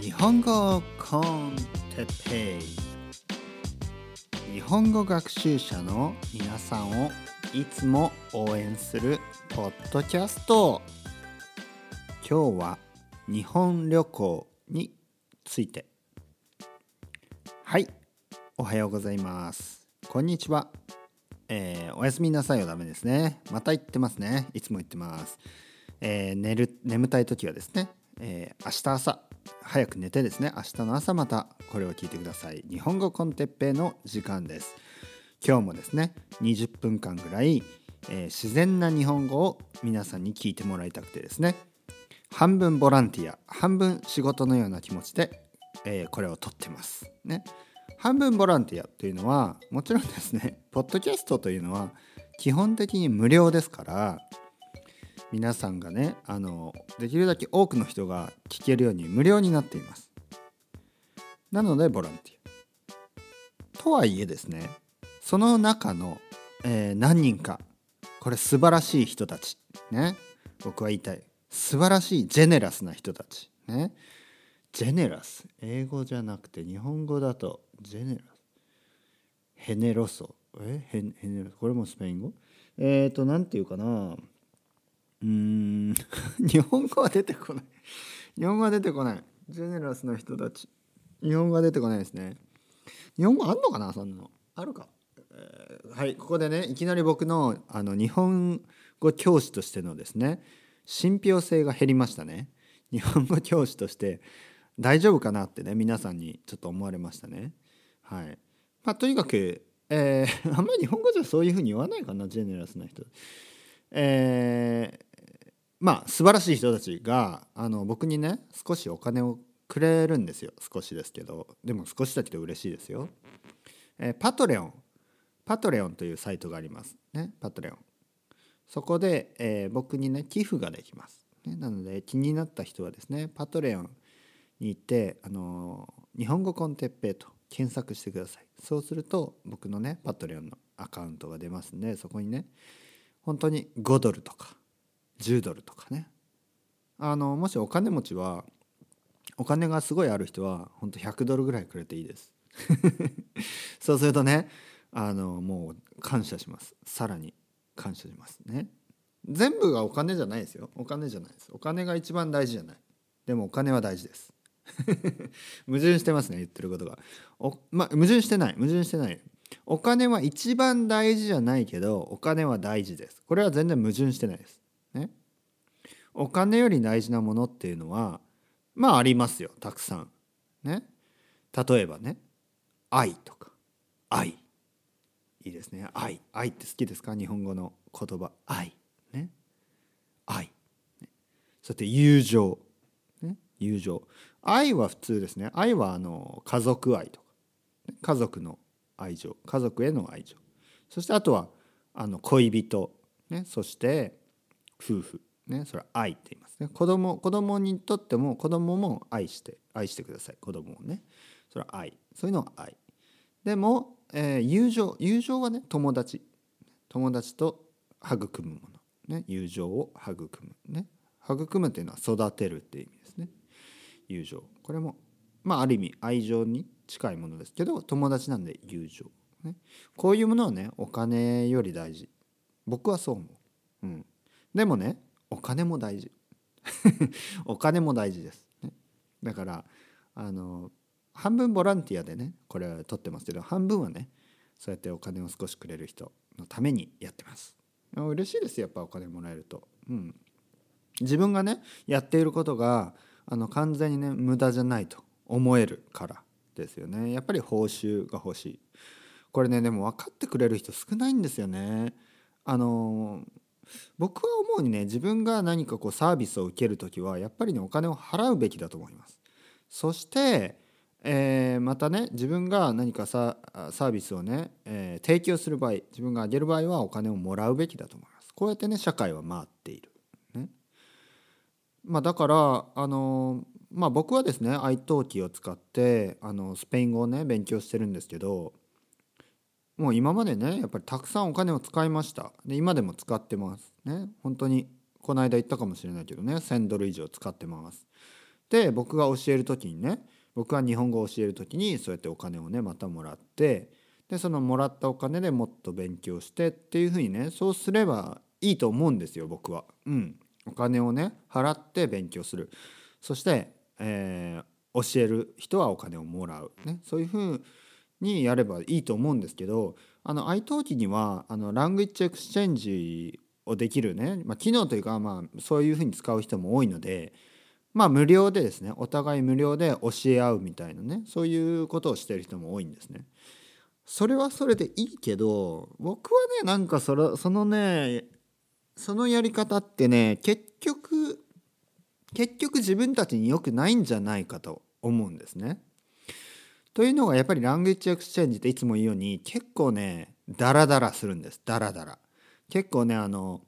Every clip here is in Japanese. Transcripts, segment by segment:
日本語コンテペイ日本語学習者の皆さんをいつも応援するポッドキャスト。今日は日本旅行について。はいおはようございます。こんにちはえー、おやす。みなさいはダメですね。また言ってますね。いつも言ってます。えー、寝る眠たい時はですね、えー、明日朝早く寝てですね明日の朝またこれを聞いてください。日本語コンテッペイの時間です。今日もですね20分間ぐらい、えー、自然な日本語を皆さんに聞いてもらいたくてですね半分ボランティア半分仕事のような気持ちで、えー、これを撮ってます。ね。半分ボランティアというのはもちろんですねポッドキャストというのは基本的に無料ですから皆さんがねあのできるだけ多くの人が聞けるように無料になっています。なのでボランティア。とはいえですねその中の、えー、何人かこれ素晴らしい人たちね僕は言いたい。素晴らしいジェネラスな人たちね。ジェネラス。英語じゃなくて日本語だとジェネラス。ヘネロソ。え？ヘネロソ。これもスペイン語？えっ、ー、と何て言うかな。うん。日本語は出てこない。日本語は出てこない。ジェネラスな人たち。日本語は出てこないですね。日本語あんのかなそんなの。あるか、えー、はいここでねいきなり僕のあの日本語教師としてのですね信憑性が減りましたね。日本語教師として大丈夫かなってね皆さんにちょっと思われましたね。はい。まあとにかくえー、あんまり日本語じゃそういうふうに言わないかなジェネラスな人。えー、まあ素晴らしい人たちがあの僕にね少しお金をくれるんですよ少しですけどでも少しだけど嬉しいですよ。えー、パトレオンパトレオンというサイトがありますねパトレオン。そこで、えー、僕にね寄付ができます。ね、なので気になった人はですねパトレオンに行ってあの日本語コンテッペイと検索してください。そうすると僕のねパトレオンのアカウントが出ますんでそこにね本当に5ドルとか10ドルとかね。あのもしお金持ちはお金がすごいある人は本当100ドルぐらいくれていいです。そうするとねあのもう感謝します。さらに感謝しますね。全部がお金じゃないですよ。お金じゃないです。お金が一番大事じゃない。でもお金は大事です。矛盾してますね言ってることが。おま矛盾してない。矛盾してない。お金は一番大事じゃないけどお金は大事です。これは全然矛盾してないです。ね。お金より大事なものっていうのはまあありますよたくさん。ね。例えばね愛とか。愛。いいですね。愛。愛って好きですか？日本語の言葉。愛。ね。愛、ね、そして友情、ね、友情。愛は普通ですね。愛はあの家族愛とか。家族の愛情。家族への愛情。そしてあとはあの恋人、ね、そして夫婦、ね、それは愛って言いますね。子供子供にとっても子供も愛して愛してください。子供をね。それは愛。そういうのは愛。でも、えー、友情友情はね友達。友達と育むもの、ね、友情を育むね。育むっていうのは育てるっていう意味ですね。友情。これもまあある意味愛情に近いものですけど友達なんで友情、ね、こういうものはねお金より大事。僕はそう思う、うん、でもねお金も大事。お金も大事です、ね、だからあの半分ボランティアでねこれは取ってますけど半分はねそうやってお金を少しくれる人のためにやってます。嬉しいですやっぱお金もらえると、うん、自分がねやっていることがあの完全にね無駄じゃないと思えるからですよね。やっぱり報酬が欲しい。これねでも分かってくれる人少ないんですよね。あの僕は思うにね自分が何かこうサービスを受ける時はやっぱりねお金を払うべきだと思います。そして、えー、またね自分が何かサービスをね、えー、提供する場合自分があげる場合はお金をもらうべきだと思います。こうやってね社会は回っている、ね。まあ、だからあのまあ僕はですね iTalki を使ってあのスペイン語をね勉強してるんですけどもう今までねやっぱりたくさんお金を使いました。で今でも使ってます。ね。本当にこの間言ったかもしれないけどね1000ドル以上使ってます。で僕が教える時にね僕は日本語を教える時にそうやってお金をねまたもらってでそのもらったお金でもっと勉強してっていうふうにねそうすればいいと思うんですよ僕は。うん、お金をね払って勉強する。そして、えー、教える人はお金をもらう、ね、そういうふうにやればいいと思うんですけどあの iTalki にはあのラングイッチエクスチェンジをできるね、まあ、機能というか、まあ、そういうふうに使う人も多いのでまあ無料でですねお互い無料で教え合うみたいなねそういうことをしてる人も多いんですね。それはそれでいいけど僕はねなんかそそのねそのやり方ってね結局結局自分たちに良くないんじゃないかと思うんですね。というのがやっぱりラングイッチエクスチェンジっていつも言うように結構ねダラダラするんですダラダラ。結構ねあの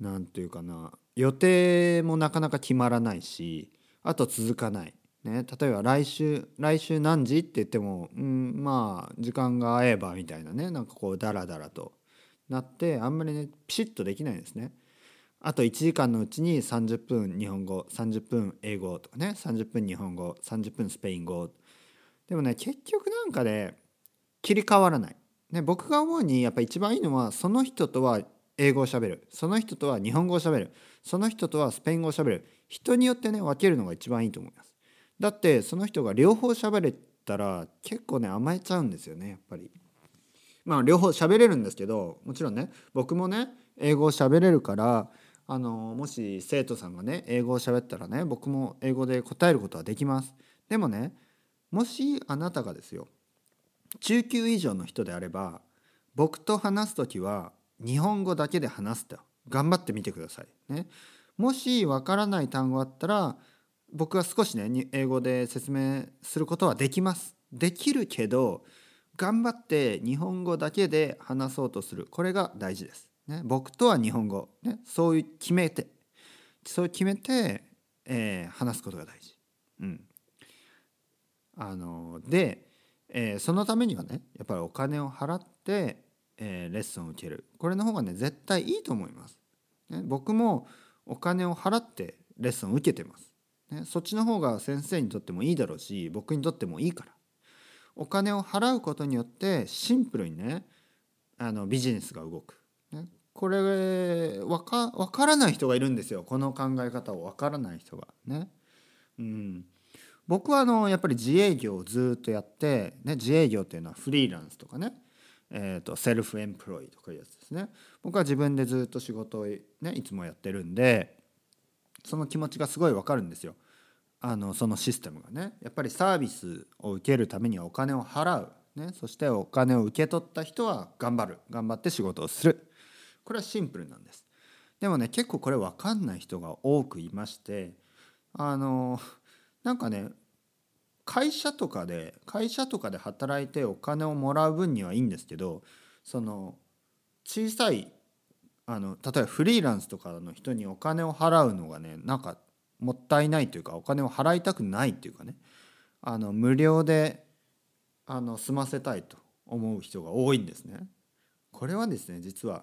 何て言うかな予定もなかなか決まらないしあと続かない。ね、例えば来週来週何時って言っても、うん、まあ時間が合えばみたいなねなんかこうダラダラとなってあんまりねピシッとできないんですね。あと1時間のうちに30分日本語30分英語とかね30分日本語30分スペイン語でもね結局なんかね切り替わらない、ね、僕が思うにやっぱ一番いいのはその人とは英語をしゃべる。その人とは日本語をしゃべる。その人とはスペイン語をしゃべる。人によってね分けるのが一番いいと思います。だってその人が両方しゃべれたら結構ね甘えちゃうんですよねやっぱり。まあ両方喋れるんですけどもちろんね僕もね英語を喋れるからあのもし生徒さんがね英語を喋ったらね僕も英語で答えることはできます。でもねもしあなたがですよ中級以上の人であれば僕と話す時は日本語だけで話すと。頑張ってみてください。ね。もしわからない単語あったら僕は少しね英語で説明することはできます。できるけど頑張って日本語だけで話そうとする。これが大事です、ね、僕とは日本語、ね、そういう決めて。そう決めて、えー、話すことが大事、うん、あので、えー、そのためにはねやっぱりお金を払って、えー、レッスンを受ける。これの方がね絶対いいと思います、ね、僕もお金を払ってレッスンを受けてます、ね、そっちの方が先生にとってもいいだろうし僕にとってもいいから。お金を払うことによってシンプルにねあのビジネスが動く、ね、これ分か分からない人がいるんですよ。この考え方を分からない人が。ね。うん、僕はあのやっぱり自営業をずっとやって、ね、自営業っていうのはフリーランスとかね、えーと、セルフエンプロイとかいうやつですね。僕は自分でずっと仕事を、ね、いつもやってるんでその気持ちがすごい分かるんですよ。あのそのシステムがね。やっぱりサービスを受けるためにはお金を払う、ね、そしてお金を受け取った人は頑張る。頑張って仕事をする。これはシンプルなんです。でもね結構これ分かんない人が多くいましてあのなんかね会社とかで会社とかで働いてお金をもらう分にはいいんですけどその小さいあの例えばフリーランスとかの人にお金を払うのがねなんかもったいないというかお金を払いたくないというかねあの無料であの済ませたいと思う人が多いんですね。これはですね実は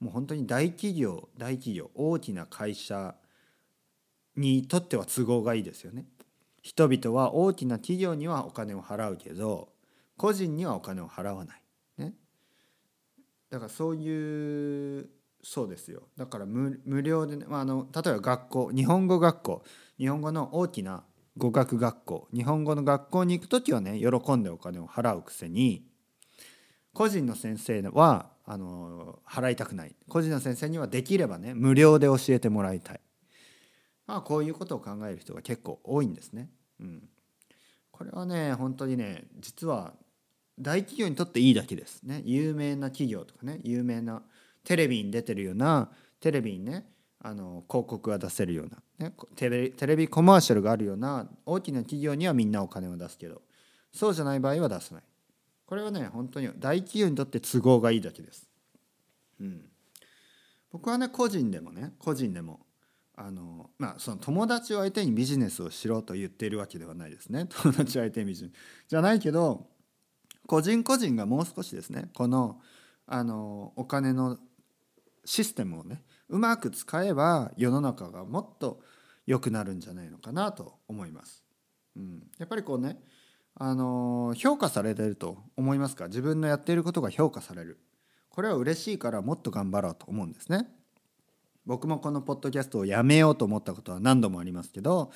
もう本当に大企業大企業大きな会社にとっては都合がいいですよね。人々は大きな企業にはお金を払うけど個人にはお金を払わない。ね、だからそういうそうですよ。だから無料で、ね、まあ、あの例えば学校日本語学校。日本語の大きな語学学校。日本語の学校に行く時はね喜んでお金を払うくせに個人の先生はあの払いたくない。個人の先生にはできればね無料で教えてもらいたい、まあ、こういうことを考える人が結構多いんですね。うん、これはね本当にね実は大企業にとっていいだけですね。有名な企業とかね有名なテレビに出てるようなテレビにねあの広告が出せるような、ね、テレテレビコマーシャルがあるような大きな企業にはみんなお金を出すけどそうじゃない場合は出さない。これはね本当に大企業にとって都合がいいだけです、うん、僕はね個人でもね個人でもあのまあその友達を相手にビジネスをしろと言っているわけではないですね。友達相手にビジネス。じゃないけど個人個人がもう少しですね。このあのお金のシステムをねうまく使えば世の中がもっと良くなるんじゃないのかなと思います。うん、やっぱりこうねあの評価されてると思いますか？自分のやっていることが評価される。これは嬉しいからもっと頑張ろうと思うんですね。僕もこのポッドキャストをやめようと思ったことは何度もありますけど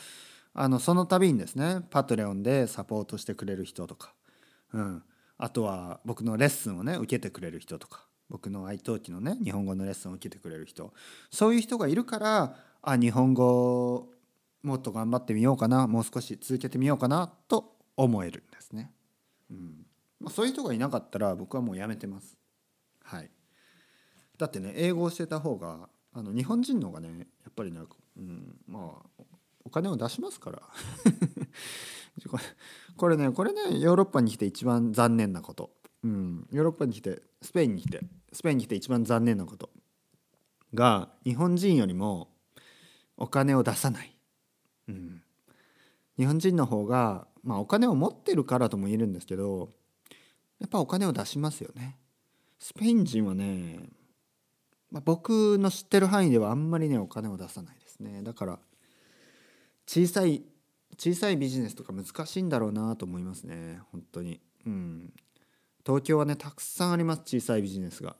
あのその度にですねパトレオンでサポートしてくれる人とか、うん、あとは僕のレッスンをね受けてくれる人とか僕の愛登記のね日本語のレッスンを受けてくれる人そういう人がいるからあ日本語もっと頑張ってみようかなもう少し続けてみようかなと思えるんですね。うんまあ、そういう人がいなかったら僕はもうやめてます。はい、だってね英語をしてた方があの日本人の方がねやっぱりなんか、うん、まあお金を出しますから。これねこれねヨーロッパに来て一番残念なこと、うん、ヨーロッパに来てスペインに来てスペインに来て一番残念なこと。が日本人よりもお金を出さない、うん、日本人の方が、まあ、お金を持ってるからとも言えるんですけどやっぱお金を出しますよね。スペイン人はね、まあ、僕の知ってる範囲ではあんまりねお金を出さないですね。だから小さい小さいビジネスとか難しいんだろうなと思いますね本当に。うん、東京はねたくさんあります小さいビジネスが。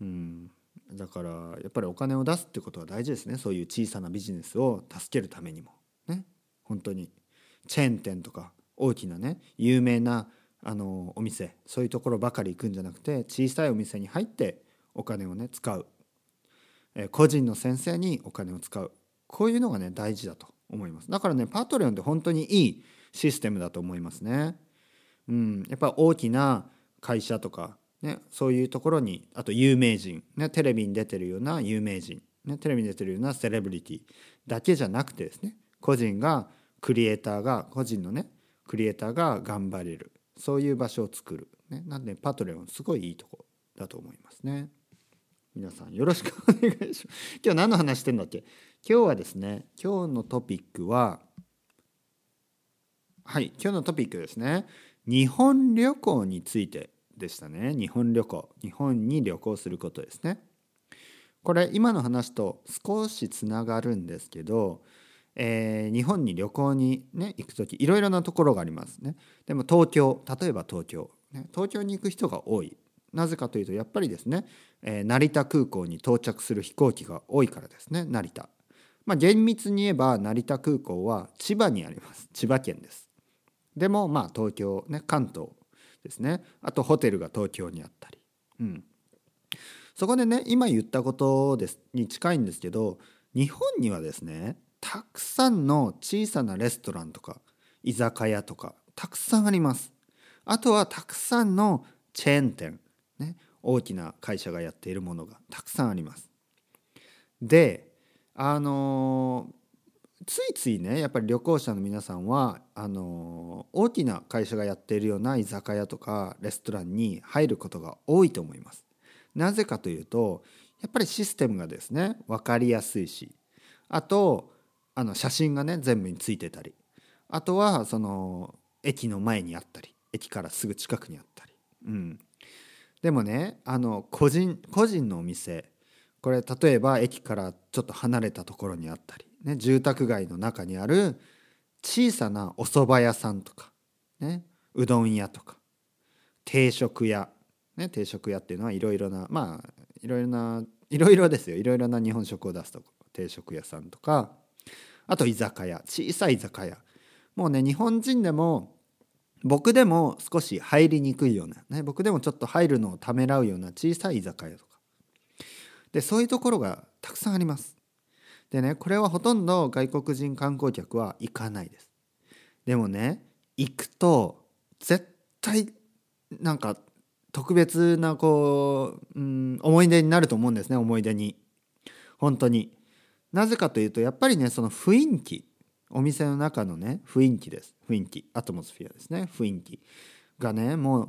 うん、だからやっぱりお金を出すってことは大事ですねそういう小さなビジネスを助けるためにも。ね本当にチェーン店とか大きなね有名なあのお店そういうところばかり行くんじゃなくて小さいお店に入ってお金をね使う、え個人の先生にお金を使う。こういうのがね大事だと思います。だからねパトレオンって本当にいいシステムだと思いますね。うん、やっぱ大きな会社とか、ね、そういうところにあと有名人、ね、テレビに出てるような有名人、ね、テレビに出てるようなセレブリティだけじゃなくてですね個人がクリエイターが個人のねクリエイターが頑張れる。そういう場所を作る、ね、なんでパトレオンすごいいいとこだと思いますね。皆さんよろしくお願いします。今日何の話してんだっけ？今日はですね今日のトピックははい今日のトピックですね。日本旅行についてでしたね。日本旅行。日本に旅行することですね。これ今の話と少しつながるんですけどえー、日本に旅行に、ね、行く時いろいろなところがありますね。でも東京例えば東京、ね、東京に行く人が多い。なぜかというとやっぱりですね、えー、成田空港に到着する飛行機が多いからですね成田。まあ、厳密に言えば成田空港は千葉にあります千葉県です。でもまあ東京ね関東ですねあとホテルが東京にあったり、うん、そこでね今言ったことですに近いんですけど日本にはですねたくさんの小さなレストランとか居酒屋とかたくさんあります。あとはたくさんのチェーン店、ね、大きな会社がやっているものがたくさんあります。であのついついねやっぱり旅行者の皆さんはあの大きな会社がやっているような居酒屋とかレストランに入ることが多いと思います。なぜかというとやっぱりシステムがですね分かりやすいしあとあの写真がね全部についてたりあとはその駅の前にあったり駅からすぐ近くにあったり、うん、でもねあの個人個人のお店。これ例えば駅からちょっと離れたところにあったり、ね、住宅街の中にある小さなお蕎麦屋さんとか、ね、うどん屋とか定食屋、ね、定食屋っていうのはいろいろなまあいろいろないろいろですよ。いろいろな日本食を出すとこ定食屋さんとかあと居酒屋小さい居酒屋。もうね日本人でも僕でも少し入りにくいような、ね、僕でもちょっと入るのをためらうような小さい居酒屋とか。でそういうところがたくさんあります。でねこれはほとんど外国人観光客は行かないです。でもね行くと絶対なんか特別なこう、うん、思い出になると思うんですね思い出に。本当に。なぜかというとやっぱりねその雰囲気お店の中のね雰囲気です。雰囲気。アトモスフィアですね。雰囲気がねもう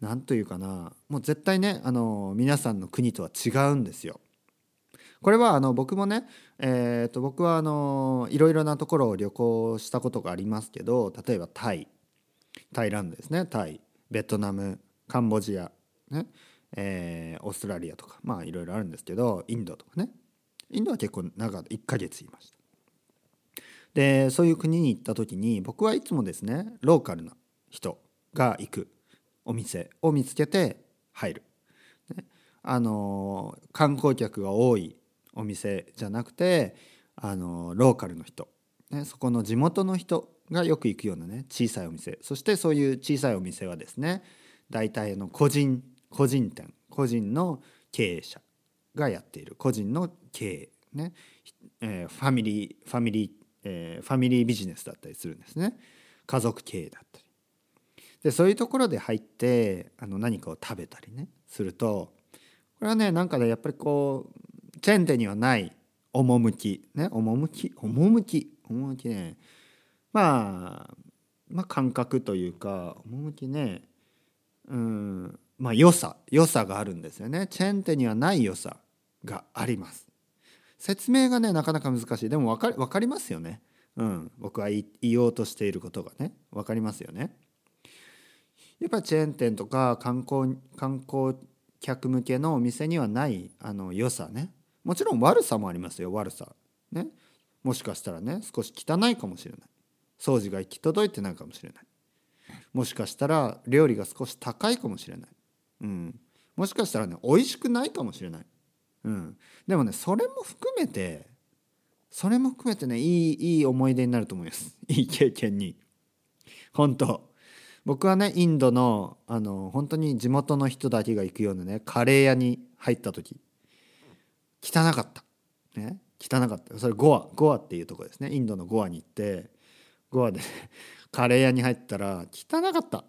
何というかな。もう絶対ねあの皆さんの国とは違うんですよ。これはあの僕もね、えー、と僕はあのいろいろなところを旅行したことがありますけど例えばタイ。タイランドですね。タイ。ベトナムカンボジア、ねえー、オーストラリアとかまあいろいろあるんですけどインドとかね。インドは結構長1ヶ月いました。でそういう国に行った時に僕はいつもですねローカルな人が行くお店を見つけて入る。ね、あの観光客が多いお店じゃなくてあのローカルの人、ね、そこの地元の人がよく行くようなね小さいお店。そしてそういう小さいお店はですね大体の個人個人店個人の経営者がやっている。個人の経営。ね、えー、ファミリーファミリー、えー、ファミリービジネスだったりするんですね。家族経営だったり。でそういうところで入ってあの何かを食べたりねするとこれはねなんかねやっぱりこうチェーン店にはない趣ね趣趣趣ね。まあまあ感覚というか趣ね。うんまあ良さ良さがあるんですよね。チェーン店にはない良さがあります。説明がねなかなか難しい。でも分か分かりますよね。うん。僕は言おうとしていることがね分かりますよね。やっぱチェーン店とか観光観光客向けのお店にはないあの良さね。もちろん悪さもありますよ。悪さ。ね。もしかしたらね少し汚いかもしれない。掃除が行き届いてないかもしれない。もしかしたら料理が少し高いかもしれない、うん、もしかしたらね美味しくないかもしれない、うん、でもねそれも含めてそれも含めてねいいいい思い出になると思います。いい経験に。本当。僕はねインドのあの本当に地元の人だけが行くようなねカレー屋に入った時。汚かった、ね、汚かった。それゴアゴアっていうとこですね。インドのゴアに行ってゴアでね カレー屋に入ったら汚かった。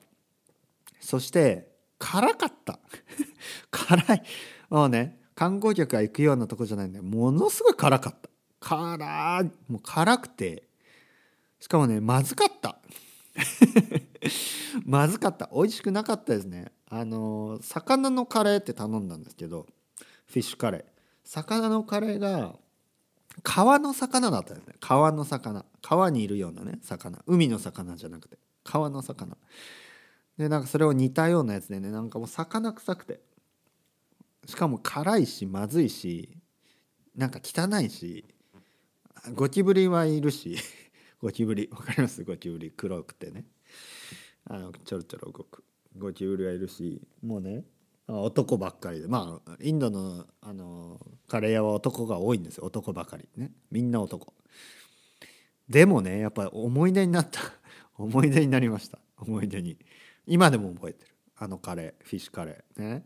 そして辛かった。辛い。もうね観光客が行くようなとこじゃないんでものすごい辛かった。辛い。もう辛くて。しかもねまずかった。まずかった。美味しくなかったですね。あの魚のカレーって頼んだんですけどフィッシュカレー。魚のカレーが川の魚だったんですね。川の魚。川にいるようなね魚。海の魚じゃなくて。川の魚。でなんかそれを似たようなやつでねなんかもう魚臭くて。しかも辛いしまずいしなんか汚いしゴキブリはいるし ゴキブリわかります？ゴキブリ黒くてね。あのちょろちょろ動く。ゴキブリはいるしもうね男ばっかりで。まあインドのあのカレー屋は男が多いんですよ。男ばかりね。みんな男。でもねやっぱり思い出になった。思い出になりました。思い出に。今でも覚えてる。あのカレーフィッシュカレー。ね。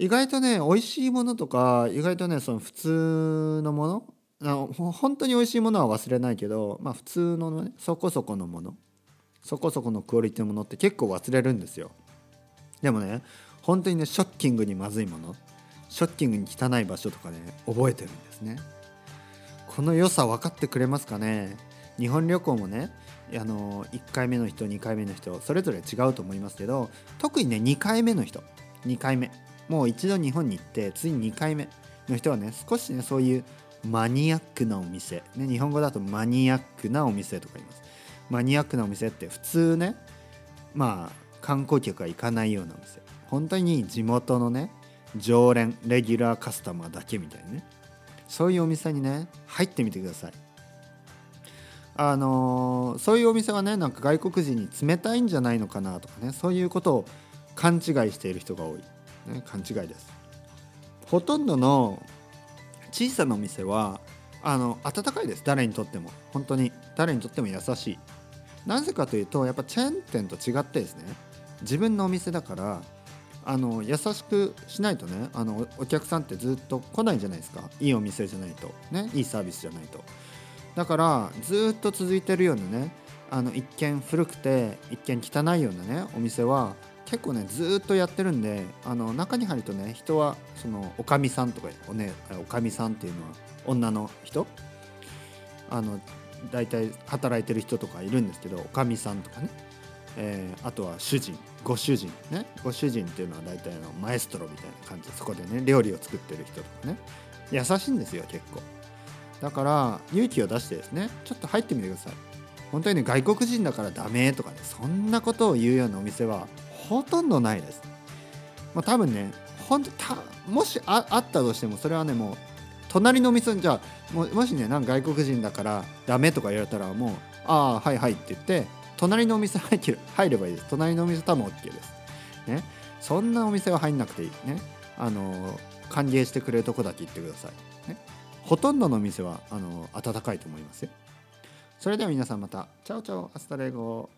意外とね美味しいものとか意外とねその普通のものあ本当に美味しいものは忘れないけどまあ普通のねそこそこのものそこそこのクオリティのものって結構忘れるんですよ。でもね本当にねショッキングにまずいものショッキングに汚い場所とかね覚えてるんですね。この良さ分かってくれますかね？日本旅行もねあの1回目の人2回目の人それぞれ違うと思いますけど特にね2回目の人2回目。もう一度日本に行って次に2回目の人はね少しねそういうマニアックなお店、ね、日本語だとマニアックなお店とか言います。マニアックなお店って普通ねまあ観光客が行かないようなお店。本当に地元のね常連レギュラーカスタマーだけみたいなね。そういうお店にね入ってみてください。あのー、そういうお店はねなんか外国人に冷たいんじゃないのかなとかねそういうことを勘違いしている人が多い、ね、勘違いです。ほとんどの小さなお店はあの温かいです。誰にとっても。本当に。誰にとっても優しい。なぜかというとやっぱチェーン店と違ってですね自分のお店だからあの優しくしないとねあのお客さんってずっと来ないじゃないですか。いいお店じゃないと。ねいいサービスじゃないと。だからずっと続いてるようなねあの一見古くて一見汚いようなねお店は結構ねずっとやってるんであの中に入るとね人はそのおかみさんとかおねおかみさんっていうのは女の人？あの大体働いてる人とかいるんですけどおかみさんとかね、えー、あとは主人ご主人ね。ご主人っていうのは大体のマエストロみたいな感じでそこでね料理を作ってる人とかね。優しいんですよ結構。だから勇気を出してですねちょっと入ってみてください。本当にね外国人だからダメとかねそんなことを言うようなお店はほとんどないです。もう多分ね本当たもしあったとしてもそれはねもう隣のお店じゃあももしねなんか外国人だからダメとか言われたらもう「ああはいはい」って言って隣のお店入ってる入ればいいです。隣のお店多分 OK です。ね。そんなお店は入んなくていい。ね。あの歓迎してくれるとこだけ行ってください、ね、ほとんどのお店はあの温かいと思いますよ。それでは皆さんまた。 Ciao ciao。Hasta luego